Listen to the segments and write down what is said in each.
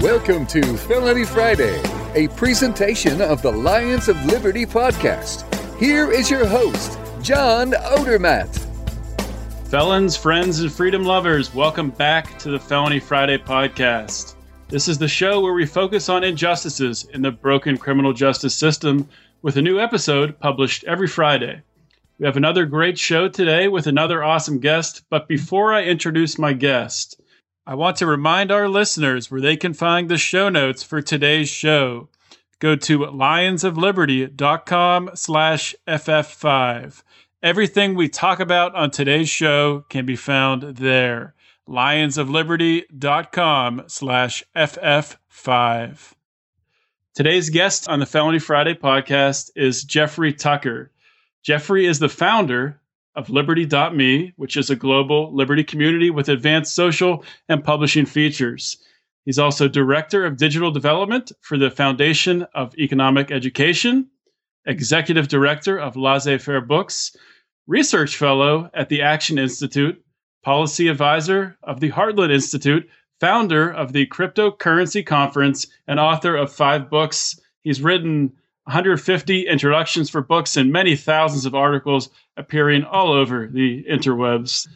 Welcome to Felony Friday, a presentation of the Lions of Liberty podcast. Here is your host, John Odermatt. Felons, friends, and freedom lovers, welcome back to the Felony Friday podcast. This is the show where we focus on injustices in the broken criminal justice system with a new episode published every Friday. We have another great show today with another awesome guest, but before I introduce my guest, I want to remind our listeners where they can find the show notes for today's show. Go to lionsofliberty.com slash ff5. Everything we talk about on today's show can be found there. lionsofliberty.com slash ff5. Today's guest on the Felony Friday podcast is Jeffrey Tucker. Jeffrey is the founder of Liberty.me, which is a global liberty community with advanced social and publishing features. He's also Director of Digital Development for the Foundation of Economic Education, Executive Director of Laissez Faire Books, Research Fellow at the Acton Institute, Policy Advisor of the Heartland Institute, founder of the Cryptocurrency Conference, and author of five books. He's written 150 introductions for books and many thousands of articles appearing all over the interwebs.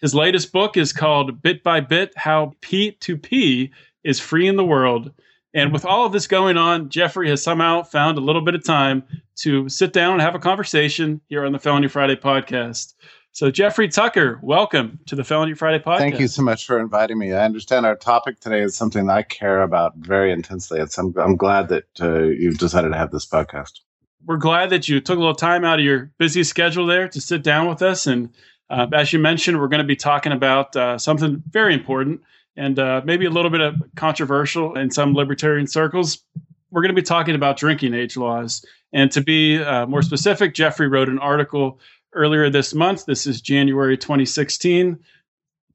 His latest book is called Bit by Bit How P2P is Freeing the World. And with all of this going on, Jeffrey has somehow found a little bit of time to sit down and have a conversation here on the Felony Friday podcast. So, Jeffrey Tucker, welcome to the Felony Friday podcast. Thank you so much for inviting me. I understand our topic today is something I care about very intensely. It's, I'm, I'm glad that uh, you've decided to have this podcast. We're glad that you took a little time out of your busy schedule there to sit down with us. And uh, as you mentioned, we're going to be talking about uh, something very important and uh, maybe a little bit of controversial in some libertarian circles. We're going to be talking about drinking age laws. And to be uh, more specific, Jeffrey wrote an article earlier this month. This is January 2016,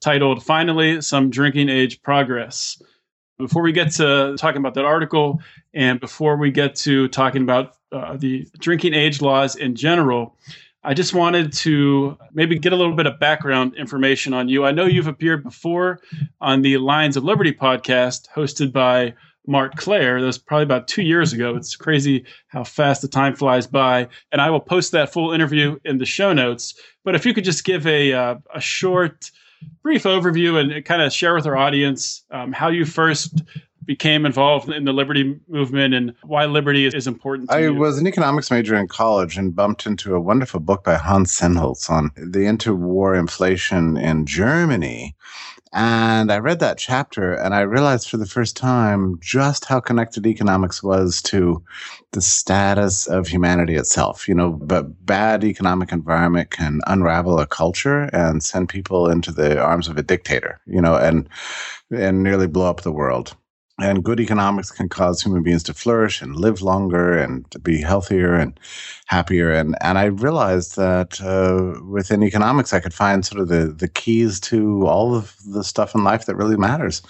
titled Finally Some Drinking Age Progress. Before we get to talking about that article and before we get to talking about uh, the drinking age laws in general, I just wanted to maybe get a little bit of background information on you. I know you've appeared before on the Lions of Liberty podcast hosted by Marc Clair. That was probably about two years ago. It's crazy how fast the time flies by. And I will post that full interview in the show notes. But if you could just give a, uh, a short, brief overview and kind of share with our audience um, how you first became involved in the liberty movement and why liberty is, important I you. was an economics major in college and bumped into a wonderful book by Hans Sennholz on the interwar inflation in Germany. And I read that chapter and I realized for the first time just how connected economics was to the status of humanity itself. You know, but bad economic environment can unravel a culture and send people into the arms of a dictator, you know, and and nearly blow up the world and good economics can cause human beings to flourish and live longer and to be healthier and happier. And and I realized that uh, within economics I could find sort of the the keys to all of the stuff in life that really matters.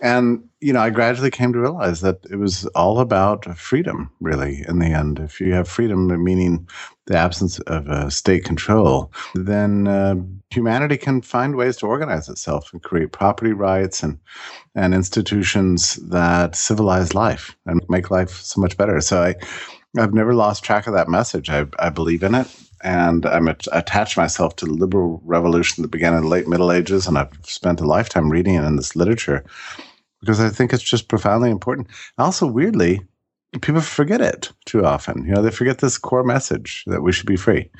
And you know i gradually came to realize that it was all about freedom really in the end. If you have freedom meaning the absence of uh, state control then uh, humanity can find ways to organize itself and create property rights and and institutions that civilize life and make life so much better. So i i've never lost track of that message. I, I believe in it and I'm attached myself to the liberal revolution that began in the late Middle Ages, and I've spent a lifetime reading it in this literature because I think it's just profoundly important. Also, weirdly, people forget it too often. You know, they forget this core message that we should be free.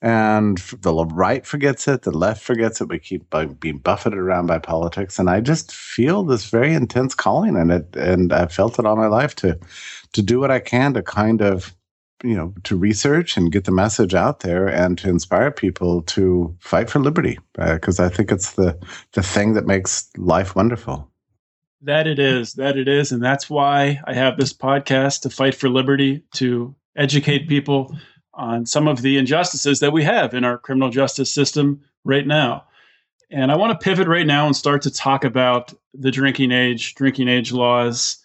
And the right forgets it, the left forgets it. We keep being buffeted around by politics. And I just feel this very intense calling in it. And I've felt it all my life to, to do what I can to kind of you know, to research and get the message out there and to inspire people to fight for liberty because uh, I think it's the the thing that makes life wonderful. That it is, that it is, and that's why I have this podcast to fight for liberty to educate people on some of the injustices that we have in our criminal justice system right now. And I want to pivot right now and start to talk about the drinking age, drinking age laws,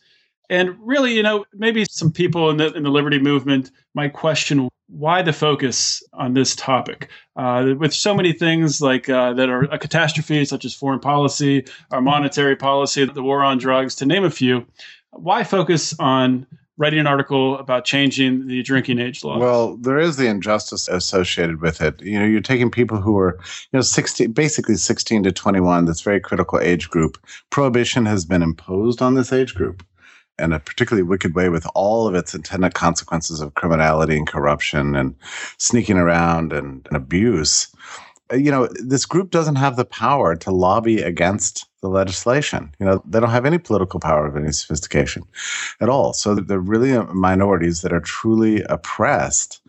and really, you know, maybe some people in the in the liberty movement might question why the focus on this topic uh, with so many things like uh, that are a catastrophe, such as foreign policy, our monetary policy, the war on drugs, to name a few. Why focus on writing an article about changing the drinking age law? Well, there is the injustice associated with it. You know, you're taking people who are, you know, 16, basically 16 to 21, this very critical age group. Prohibition has been imposed on this age group in a particularly wicked way with all of its intended consequences of criminality and corruption and sneaking around and, and abuse. Uh, you know, this group doesn't have the power to lobby against the legislation. You know, they don't have any political power of any sophistication at all. So they're really minorities that are truly oppressed.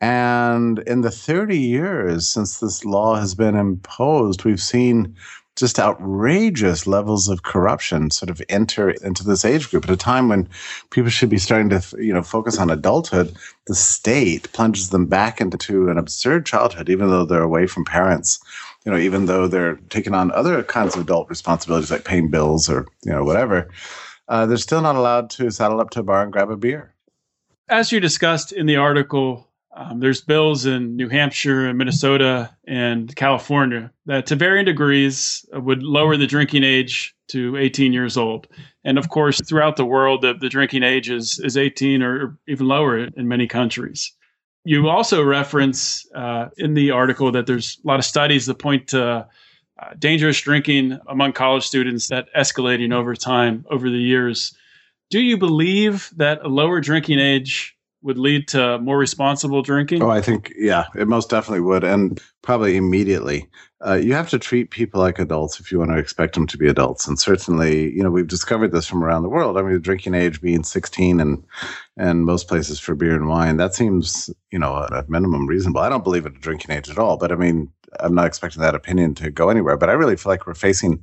And in the 30 years since this law has been imposed, we've seen just outrageous levels of corruption sort of enter into this age group at a time when people should be starting to you know focus on adulthood. The state plunges them back into an absurd childhood even though they're away from parents you know even though they're taking on other kinds of adult responsibilities like paying bills or you know whatever. Uh, they're still not allowed to saddle up to a bar and grab a beer. As you discussed in the article um, there's bills in New Hampshire and Minnesota and California that, to varying degrees, would lower the drinking age to 18 years old. And of course, throughout the world, the, the drinking age is, is 18 or even lower in many countries. You also reference uh, in the article that there's a lot of studies that point to uh, dangerous drinking among college students that escalating over time, over the years. Do you believe that a lower drinking age would lead to more responsible drinking? Oh, I think, yeah, it most definitely would. And probably immediately. Uh, you have to treat people like adults if you want to expect them to be adults. And certainly, you know, we've discovered this from around the world. I mean, the drinking age being 16 and and most places for beer and wine, that seems, you know, at minimum reasonable. I don't believe in a drinking age at all, but I mean, I'm not expecting that opinion to go anywhere. But I really feel like we're facing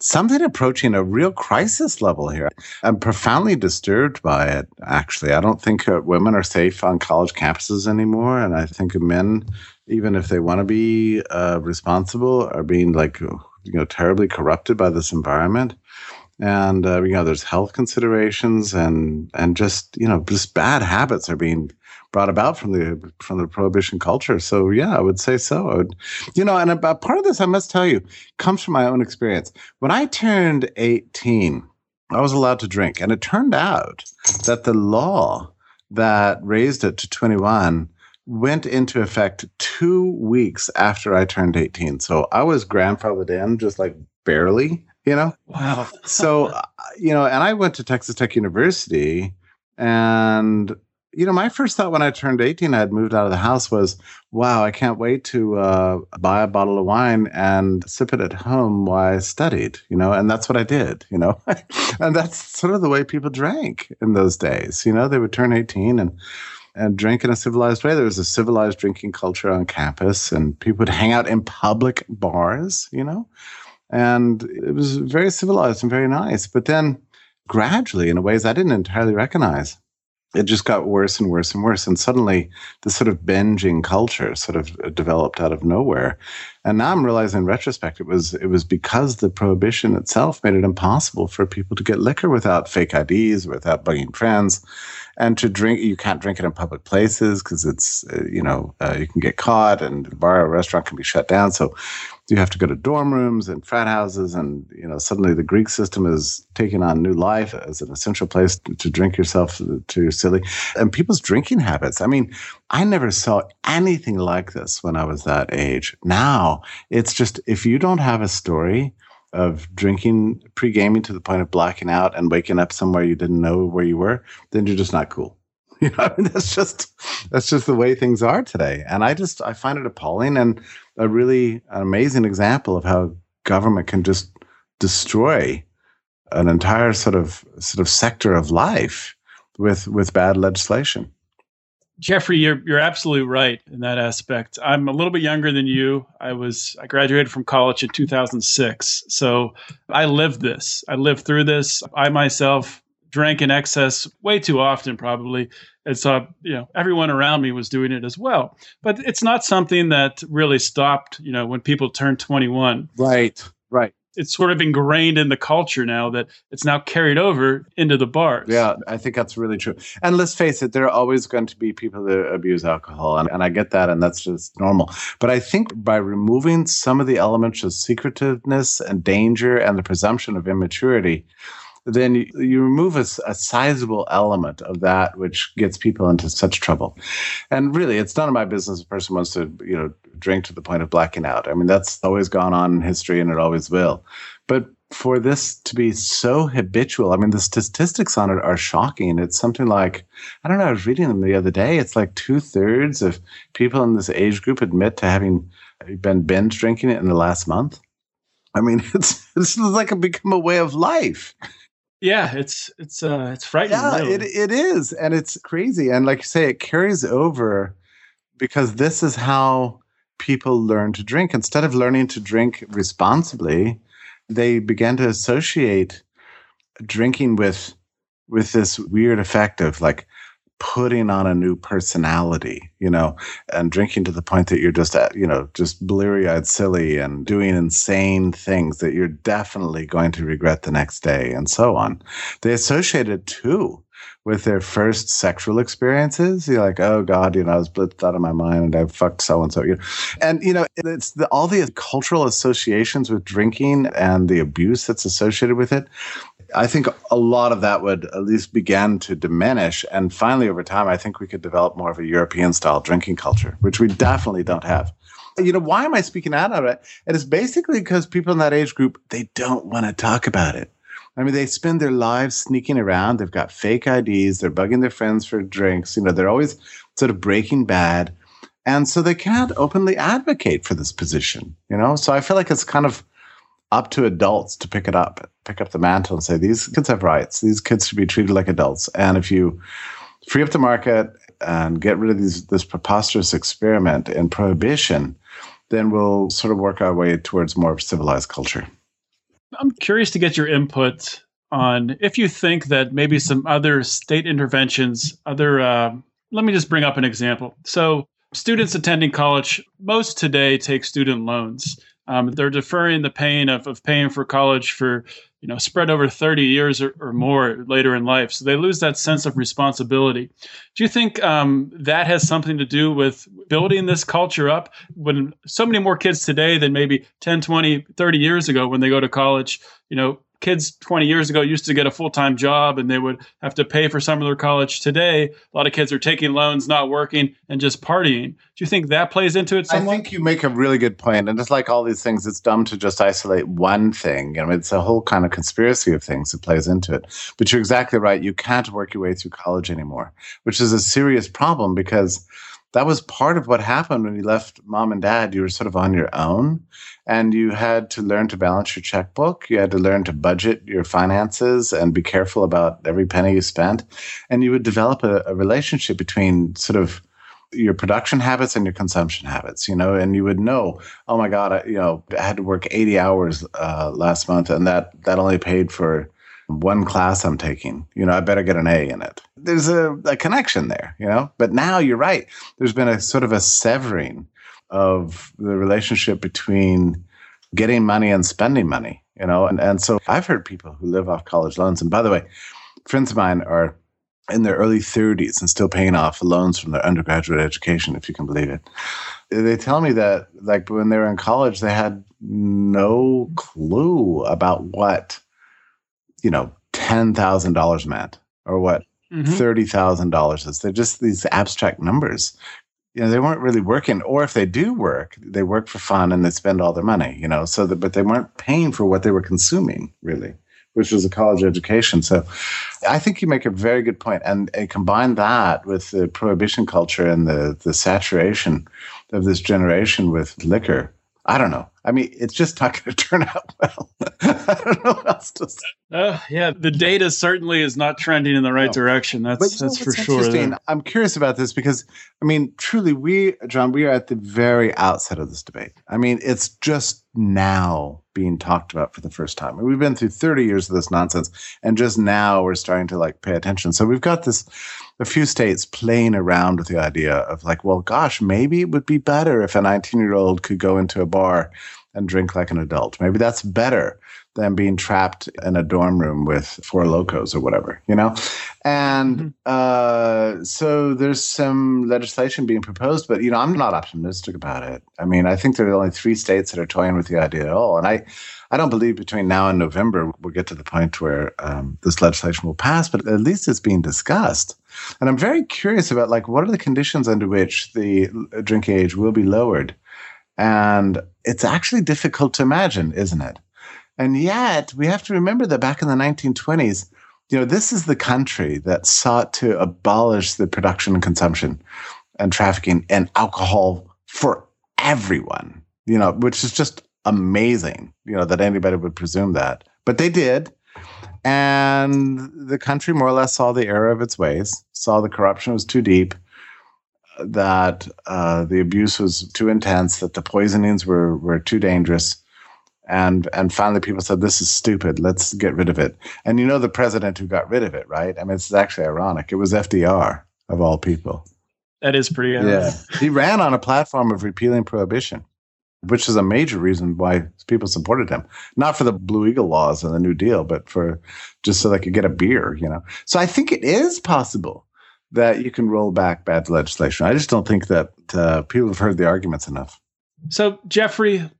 something approaching a real crisis level here. I'm profoundly disturbed by it, actually. I don't think uh, women are safe on college campuses anymore. And I think men even if they want to be uh, responsible, are being like you know terribly corrupted by this environment. And uh, you know, there's health considerations and and just you know just bad habits are being brought about from the from the prohibition culture. So yeah, I would say so. Would, you know, and a, a part of this, I must tell you, comes from my own experience. When I turned 18, I was allowed to drink, and it turned out that the law that raised it to 21 went into effect two weeks after I turned 18. So I was grandfathered in just like barely, you know? Wow. so, uh, you know, and I went to Texas Tech University and you know, my first thought when I turned 18, I had moved out of the house was, wow, I can't wait to uh, buy a bottle of wine and sip it at home while I studied, you know, and that's what I did, you know, and that's sort of the way people drank in those days. You know, they would turn 18 and and drink in a civilized way. There was a civilized drinking culture on campus, and people would hang out in public bars, you know, and it was very civilized and very nice. But then gradually, in ways I didn't entirely recognize, it just got worse and worse and worse. And suddenly, this sort of binging culture sort of developed out of nowhere. And now I'm realizing in retrospect, it was it was because the prohibition itself made it impossible for people to get liquor without fake IDs, without bugging friends and to drink you can't drink it in public places because it's uh, you know uh, you can get caught and the bar or restaurant can be shut down so you have to go to dorm rooms and frat houses and you know suddenly the greek system is taking on new life as an essential place to, to drink yourself to silly. And people's drinking habits. I mean i never saw anything like this when i was that age. Now it's just if you don't have a story of drinking pre-gaming to the point of blacking out and waking up somewhere you didn't know where you were, then you're just not cool. You know, that's just that's just the way things are today. And I just I find it appalling and a really amazing example of how government can just destroy an entire sort of sort of sector of life with with bad legislation. Jeffrey, you're you're absolutely right in that aspect. I'm a little bit younger than you. I was I graduated from college in 2006, so I lived this. I lived through this. I myself drank in excess way too often, probably, and so you know everyone around me was doing it as well. But it's not something that really stopped. You know, when people turned 21. Right. Right it's sort of ingrained in the culture now that it's now carried over into the bars. Yeah, I think that's really true. And let's face it, there are always going to be people that abuse alcohol, and, and I get that, and that's just normal. But I think by removing some of the elements of secretiveness and danger and the presumption of immaturity, then you, you remove a, a, sizable element of that which gets people into such trouble. And really, it's none of my business a person wants to, you know, drink to the point of blacking out. I mean, that's always gone on in history and it always will. But for this to be so habitual, I mean, the statistics on it are shocking. It's something like, I don't know, I was reading them the other day. It's like two thirds of people in this age group admit to having been binge drinking it in the last month. I mean, it's it's like a become a way of life. Yeah, it's it's uh it's frightening. Yeah, really. it it is, and it's crazy. And like you say, it carries over because this is how people learn to drink. Instead of learning to drink responsibly, they began to associate drinking with with this weird effect of like putting on a new personality, you know, and drinking to the point that you're just, uh, you know, just bleary eyed silly and doing insane things that you're definitely going to regret the next day and so on. They associate it too with their first sexual experiences. You're like, oh God, you know, I was blitzed out of my mind and I fucked so and so. You and you know, it's the, all the cultural associations with drinking and the abuse that's associated with it. I think a lot of that would at least begin to diminish. And finally, over time, I think we could develop more of a European style drinking culture, which we definitely don't have. You know, why am I speaking out of it? It is basically because people in that age group, they don't want to talk about it. I mean, they spend their lives sneaking around. They've got fake IDs. They're bugging their friends for drinks. You know, they're always sort of breaking bad. And so they can't openly advocate for this position, you know? So I feel like it's kind of up to adults to pick it up, pick up the mantle and say, these kids have rights. These kids should be treated like adults. And if you free up the market and get rid of these, this preposterous experiment in prohibition, then we'll sort of work our way towards more civilized culture. I'm curious to get your input on if you think that maybe some other state interventions, other, uh, let me just bring up an example. So, students attending college, most today take student loans. Um, they're deferring the pain of, of paying for college for you know spread over 30 years or, or, more later in life. So they lose that sense of responsibility. Do you think um, that has something to do with building this culture up? When so many more kids today than maybe 10 20 30 years ago when they go to college you know kids 20 years ago used to get a full-time job and they would have to pay for some of their college today a lot of kids are taking loans not working and just partying do you think that plays into it somewhat? i think you make a really good point and it's like all these things it's dumb to just isolate one thing you know it's a whole kind of conspiracy of things that plays into it but you're exactly right you can't work your way through college anymore which is a serious problem because that was part of what happened when you left mom and dad. You were sort of on your own and you had to learn to balance your checkbook. You had to learn to budget your finances and be careful about every penny you spent. And you would develop a, a relationship between sort of your production habits and your consumption habits, you know, and you would know, oh my God, I, you know, I had to work 80 hours uh, last month and that, that only paid for one class I'm taking. You know, I better get an A in it. There's a, a connection there, you know. But now you're right. There's been a sort of a severing of the relationship between getting money and spending money, you know. And, and so I've heard people who live off college loans. And by the way, friends of mine are in their early 30s and still paying off loans from their undergraduate education, if you can believe it. They tell me that, like, when they were in college, they had no clue about what you know, $10,000 meant or what mm-hmm. $30,000 is. They're just these abstract numbers. You know, they weren't really working, or if they do work, they work for fun and they spend all their money, you know, so that, but they weren't paying for what they were consuming, really, which was a college education. So I think you make a very good point. And, and combine that with the prohibition culture and the, the saturation of this generation with liquor I don't know. I mean, it's just not going to turn out well. I don't know what else to say. Uh, yeah, the data certainly is not trending in the right no. direction. That's but, that's for sure. Interesting. I'm curious about this because, I mean, truly, we, John, we are at the very outset of this debate. I mean, it's just now being talked about for the first time. We've been through 30 years of this nonsense, and just now we're starting to like pay attention. So we've got this a few states playing around with the idea of like, well, gosh, maybe it would be better if a 19 year old could go into a bar and drink like an adult. Maybe that's better than being trapped in a dorm room with Four Lokos or whatever, you know? And mm-hmm. uh, so there's some legislation being proposed, but, you know, I'm not optimistic about it. I mean, I think there are only three states that are toying with the idea at all. And I, I don't believe between now and November we'll get to the point where um, this legislation will pass, but at least it's being discussed. And I'm very curious about, like, what are the conditions under which the drinking age will be lowered? And it's actually difficult to imagine, isn't it? And yet, we have to remember that back in the 1920s, you know, this is the country that sought to abolish the production and consumption and trafficking in alcohol for everyone, you know, which is just amazing, you know, that anybody would presume that. But they did. And the country more or less saw the error of its ways, saw the corruption was too deep, that uh, the abuse was too intense, that the poisonings were, were too dangerous. And and finally people said this is stupid. Let's get rid of it. And you know the president who got rid of it right? I mean it's actually ironic. It was fdr of all people. That is pretty ironic. yeah he ran on a platform of repealing prohibition which is a major reason why people supported him. Not for the blue eagle laws and the new deal but for just so they could get a beer you know. So i think it is possible that you can roll back bad legislation i just don't think that uh, people have heard the arguments enough so jeffrey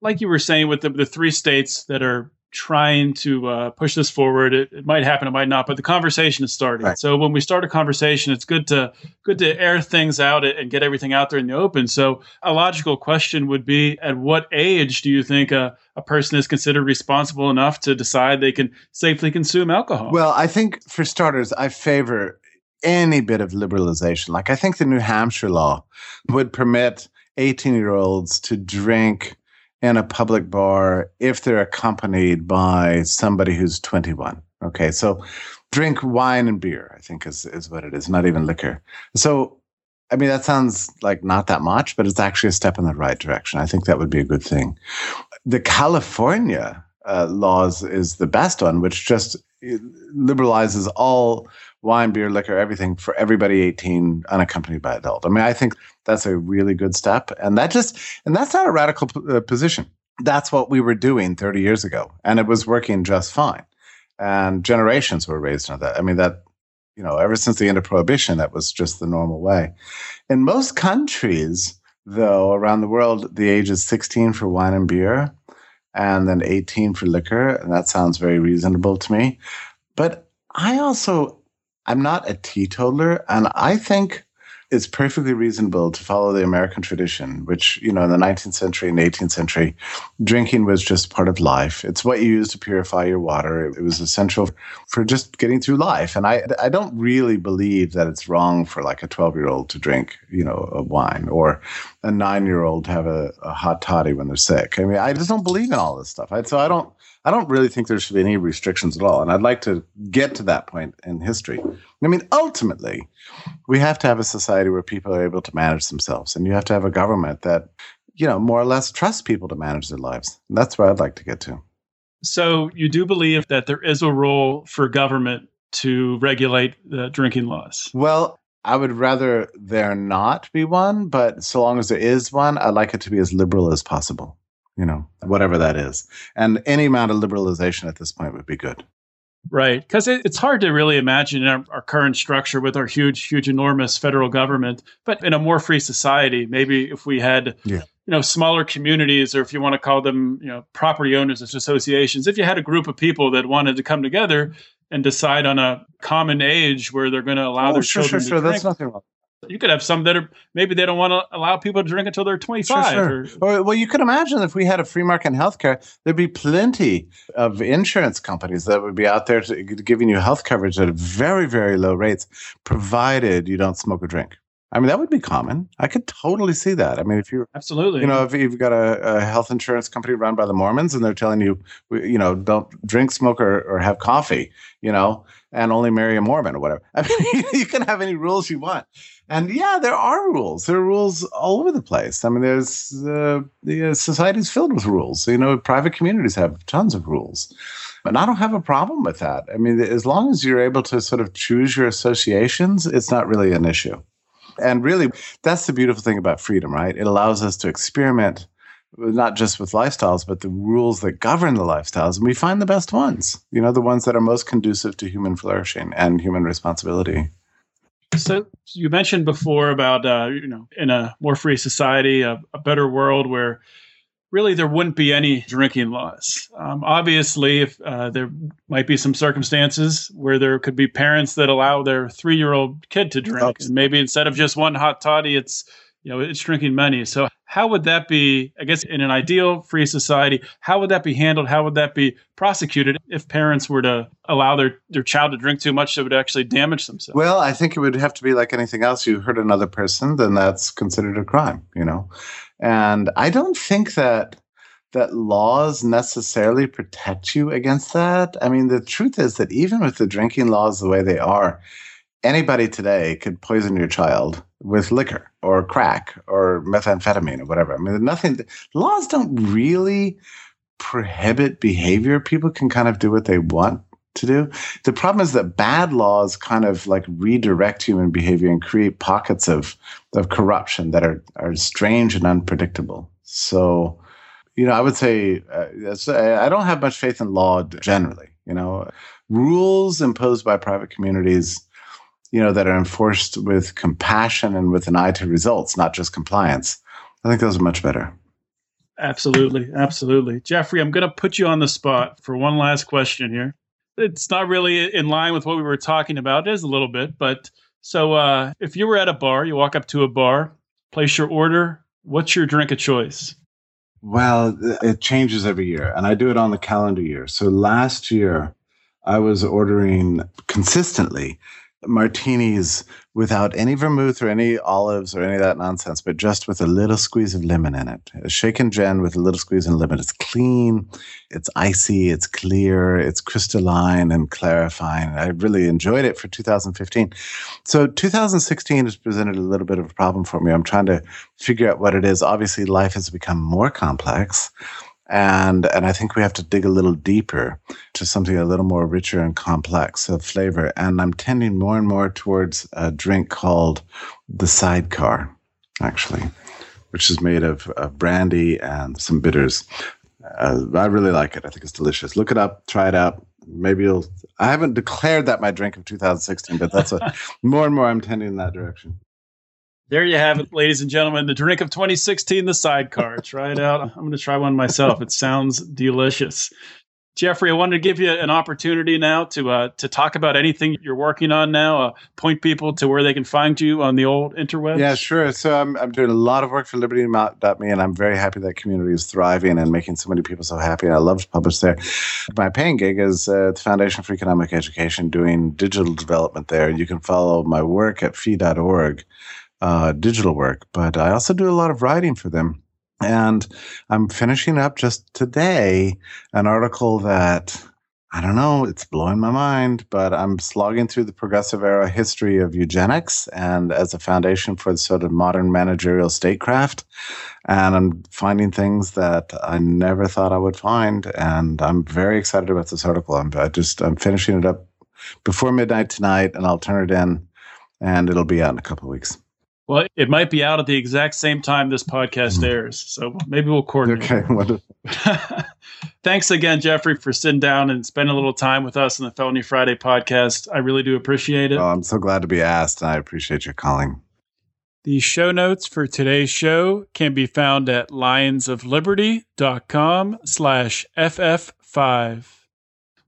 like you were saying with the, the three states that are trying to uh, push this forward. It, it, might happen, it might not, but the conversation is starting. Right. So when we start a conversation, it's good to good to air things out and get everything out there in the open. So a logical question would be: At what age do you think a, a person is considered responsible enough to decide they can safely consume alcohol? Well, I think for starters, I favor any bit of liberalization. Like I think the New Hampshire law would permit 18 year olds to drink in a public bar if they're accompanied by somebody who's 21. Okay, so drink wine and beer, I think is, is what it is, not even liquor. So, I mean, that sounds like not that much, but it's actually a step in the right direction. I think that would be a good thing. The California uh, laws is the best one, which just liberalizes all wine, beer, liquor, everything for everybody 18 unaccompanied by adult. I mean, I think that's a really good step. And that just, and that's not a radical uh, position. That's what we were doing 30 years ago. And it was working just fine. And generations were raised on that. I mean, that, you know, ever since the end of prohibition, that was just the normal way. In most countries, though, around the world, the age is 16 for wine and beer and then 18 for liquor. And that sounds very reasonable to me. But I also I'm not a teetotaler, and I think it's perfectly reasonable to follow the American tradition, which, you know, in the 19th century and 18th century, drinking was just part of life. It's what you use to purify your water. It was essential for just getting through life. And I, I don't really believe that it's wrong for like a 12 year old to drink, you know, a wine or a nine year old to have a, a hot toddy when they're sick. I mean, I just don't believe in all this stuff. I, so I don't, I don't really think there should be any restrictions at all. And I'd like to get to that point in history. I mean, ultimately, we have to have a society where people are able to manage themselves, and you have to have a government that, you know, more or less trusts people to manage their lives. And that's where I'd like to get to. So you do believe that there is a role for government to regulate the drinking laws? Well, I would rather there not be one, but so long as there is one, I'd like it to be as liberal as possible you know, whatever that is. And any amount of liberalization at this point would be good. Right. Because it, it's hard to really imagine our, our, current structure with our huge, huge, enormous federal government. But in a more free society, maybe if we had, yeah. you know, smaller communities, or if you want to call them, you know, property owners associations, if you had a group of people that wanted to come together and decide on a common age where they're going to allow oh, their sure, children sure, to sure. drink. That's nothing wrong. You could have some that are maybe they don't want to allow people to drink until they're 25. Sure, sure. Or, well, you could imagine if we had a free market in healthcare, there'd be plenty of insurance companies that would be out there to, giving you health coverage at very, very low rates, provided you don't smoke or drink. I mean, that would be common. I could totally see that. I mean, if you're absolutely, you know, if you've got a, a health insurance company run by the Mormons and they're telling you, you know, don't drink, smoke, or, or have coffee, you know, and only marry a Mormon or whatever. I mean, you can have any rules you want. And yeah, there are rules. There are rules all over the place. I mean, there's uh, the uh, society's filled with rules. You know, private communities have tons of rules. And I don't have a problem with that. I mean, as long as you're able to sort of choose your associations, it's not really an issue. And really, that's the beautiful thing about freedom, right? It allows us to experiment not just with lifestyles, but the rules that govern the lifestyles. And we find the best ones, you know, the ones that are most conducive to human flourishing and human responsibility. So you mentioned before about, uh, you know, in a more free society, a, a better world where really there wouldn't be any drinking laws. Um, obviously, if uh, there might be some circumstances where there could be parents that allow their three-year-old kid to drink, and maybe instead of just one hot toddy, it's you know it's drinking many. So how would that be? I guess in an ideal free society, how would that be handled? How would that be prosecuted if parents were to allow their their child to drink too much that would actually damage themselves? Well, I think it would have to be like anything else. You hurt another person, then that's considered a crime. You know. And I don't think that that laws necessarily protect you against that. I mean, the truth is that even with the drinking laws the way they are, anybody today could poison your child with liquor or crack or methamphetamine or whatever. I mean, nothing, laws don't really prohibit behavior. People can kind of do what they want to do. The problem is that bad laws kind of like redirect human behavior and create pockets of, of corruption that are, are strange and unpredictable. So, you know, I would say uh, I don't have much faith in law generally. You know, rules imposed by private communities, you know, that are enforced with compassion and with an eye to results, not just compliance. I think those are much better. Absolutely, absolutely, Jeffrey. I'm going to put you on the spot for one last question here it's not really in line with what we were talking about. It is a little bit, but so uh, if you were at a bar, you walk up to a bar, place your order. What's your drink of choice? Well, it changes every year, and I do it on the calendar year. So last year, I was ordering consistently martinis without any vermouth or any olives or any of that nonsense, but just with a little squeeze of lemon in it. A shaken gin with a little squeeze of lemon. It's clean, it's icy, it's clear, it's crystalline and clarifying. I really enjoyed it for 2015. So 2016 has presented a little bit of a problem for me. I'm trying to figure out what it is. Obviously, life has become more complex and and I think we have to dig a little deeper to something a little more richer and complex of flavor. And I'm tending more and more towards a drink called the Sidecar, actually, which is made of, of brandy and some bitters. Uh, I really like it. I think it's delicious. Look it up, try it out. Maybe you'll. I haven't declared that my drink of 2016, but that's a more and more I'm tending in that direction. There you have it, ladies and gentlemen. The drink of 2016, the sidecar. Try it out. I'm going to try one myself. It sounds delicious. Jeffrey, I wanted to give you an opportunity now to uh, to talk about anything you're working on now. Uh, point people to where they can find you on the old interwebs. Yeah, sure. So I'm I'm doing a lot of work for Liberty.me, and I'm very happy that community is thriving and making so many people so happy. And I love to publish there. My paying gig is uh, the Foundation for Economic Education, doing digital development there. You can follow my work at fee.org uh, digital work, but I also do a lot of writing for them. And I'm finishing up just today an article that I don't know, it's blowing my mind, but I'm slogging through the progressive era history of eugenics and as a foundation for the sort of modern managerial statecraft. And I'm finding things that I never thought I would find. And I'm very excited about this article. I'm I just, I'm finishing it up before midnight tonight and I'll turn it in and it'll be out in a couple of weeks. Well, it might be out at the exact same time this podcast mm. airs, so maybe we'll coordinate. Okay. Thanks again, Jeffrey, for sitting down and spending a little time with us on the Felony Friday podcast. I really do appreciate it. Oh, I'm so glad to be asked, and I appreciate your calling. The show notes for today's show can be found at lionsofliberty.com slash ff5.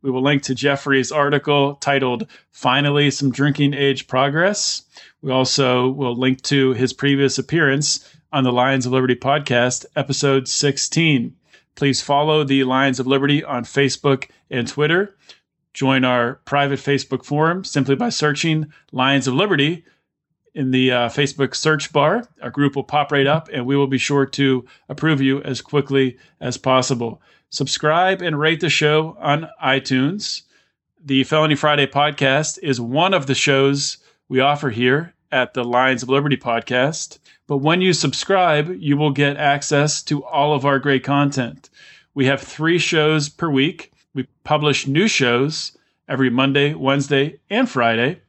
We will link to Jeffrey's article titled Finally Some Drinking Age Progress we also will link to his previous appearance on the Lions of Liberty podcast, episode 16. Please follow the Lions of Liberty on Facebook and Twitter. Join our private Facebook forum simply by searching Lions of Liberty in the uh, Facebook search bar. Our group will pop right up, and we will be sure to approve you as quickly as possible. Subscribe and rate the show on iTunes. The Felony Friday podcast is one of the shows we offer here at the Lions of Liberty podcast. But when you subscribe, you will get access to all of our great content. We have three shows per week. We publish new shows every Monday, Wednesday, and Friday.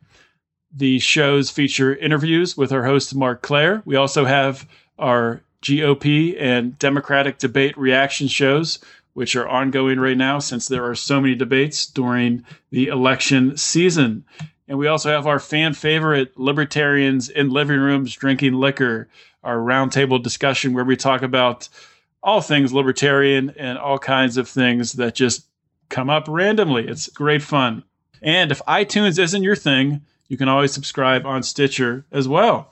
The shows feature interviews with our host, Marc Clair. We also have our GOP and Democratic debate reaction shows, which are ongoing right now since there are so many debates during the election season. And we also have our fan favorite libertarians in living rooms drinking liquor, our roundtable discussion where we talk about all things libertarian and all kinds of things that just come up randomly. It's great fun. And if iTunes isn't your thing, you can always subscribe on Stitcher as well.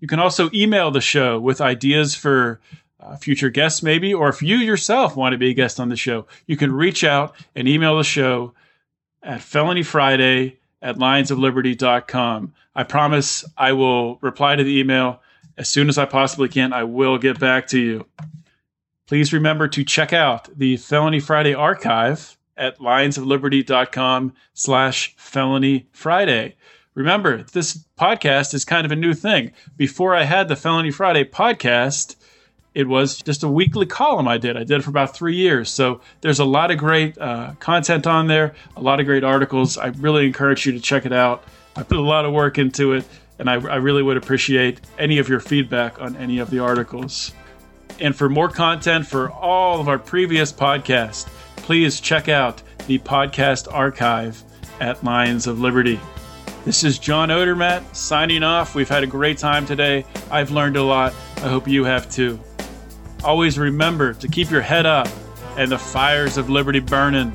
You can also email the show with ideas for uh, future guests, maybe, or if you yourself want to be a guest on the show, you can reach out and email the show at felonyfriday at lionsofliberty.com. I promise I will reply to the email as soon as I possibly can. I will get back to you. Please remember to check out the Felony Friday archive at lionsofliberty.com slash felony Friday. Remember, this podcast is kind of a new thing. Before I had the Felony Friday podcast, it was just a weekly column I did. I did it for about three years. So there's a lot of great uh, content on there, a lot of great articles. I really encourage you to check it out. I put a lot of work into it, and I, I really would appreciate any of your feedback on any of the articles. And for more content for all of our previous podcasts, please check out the podcast archive at Lions of Liberty. This is John Odermatt signing off. We've had a great time today. I've learned a lot. I hope you have too. Always remember to keep your head up and the fires of liberty burning.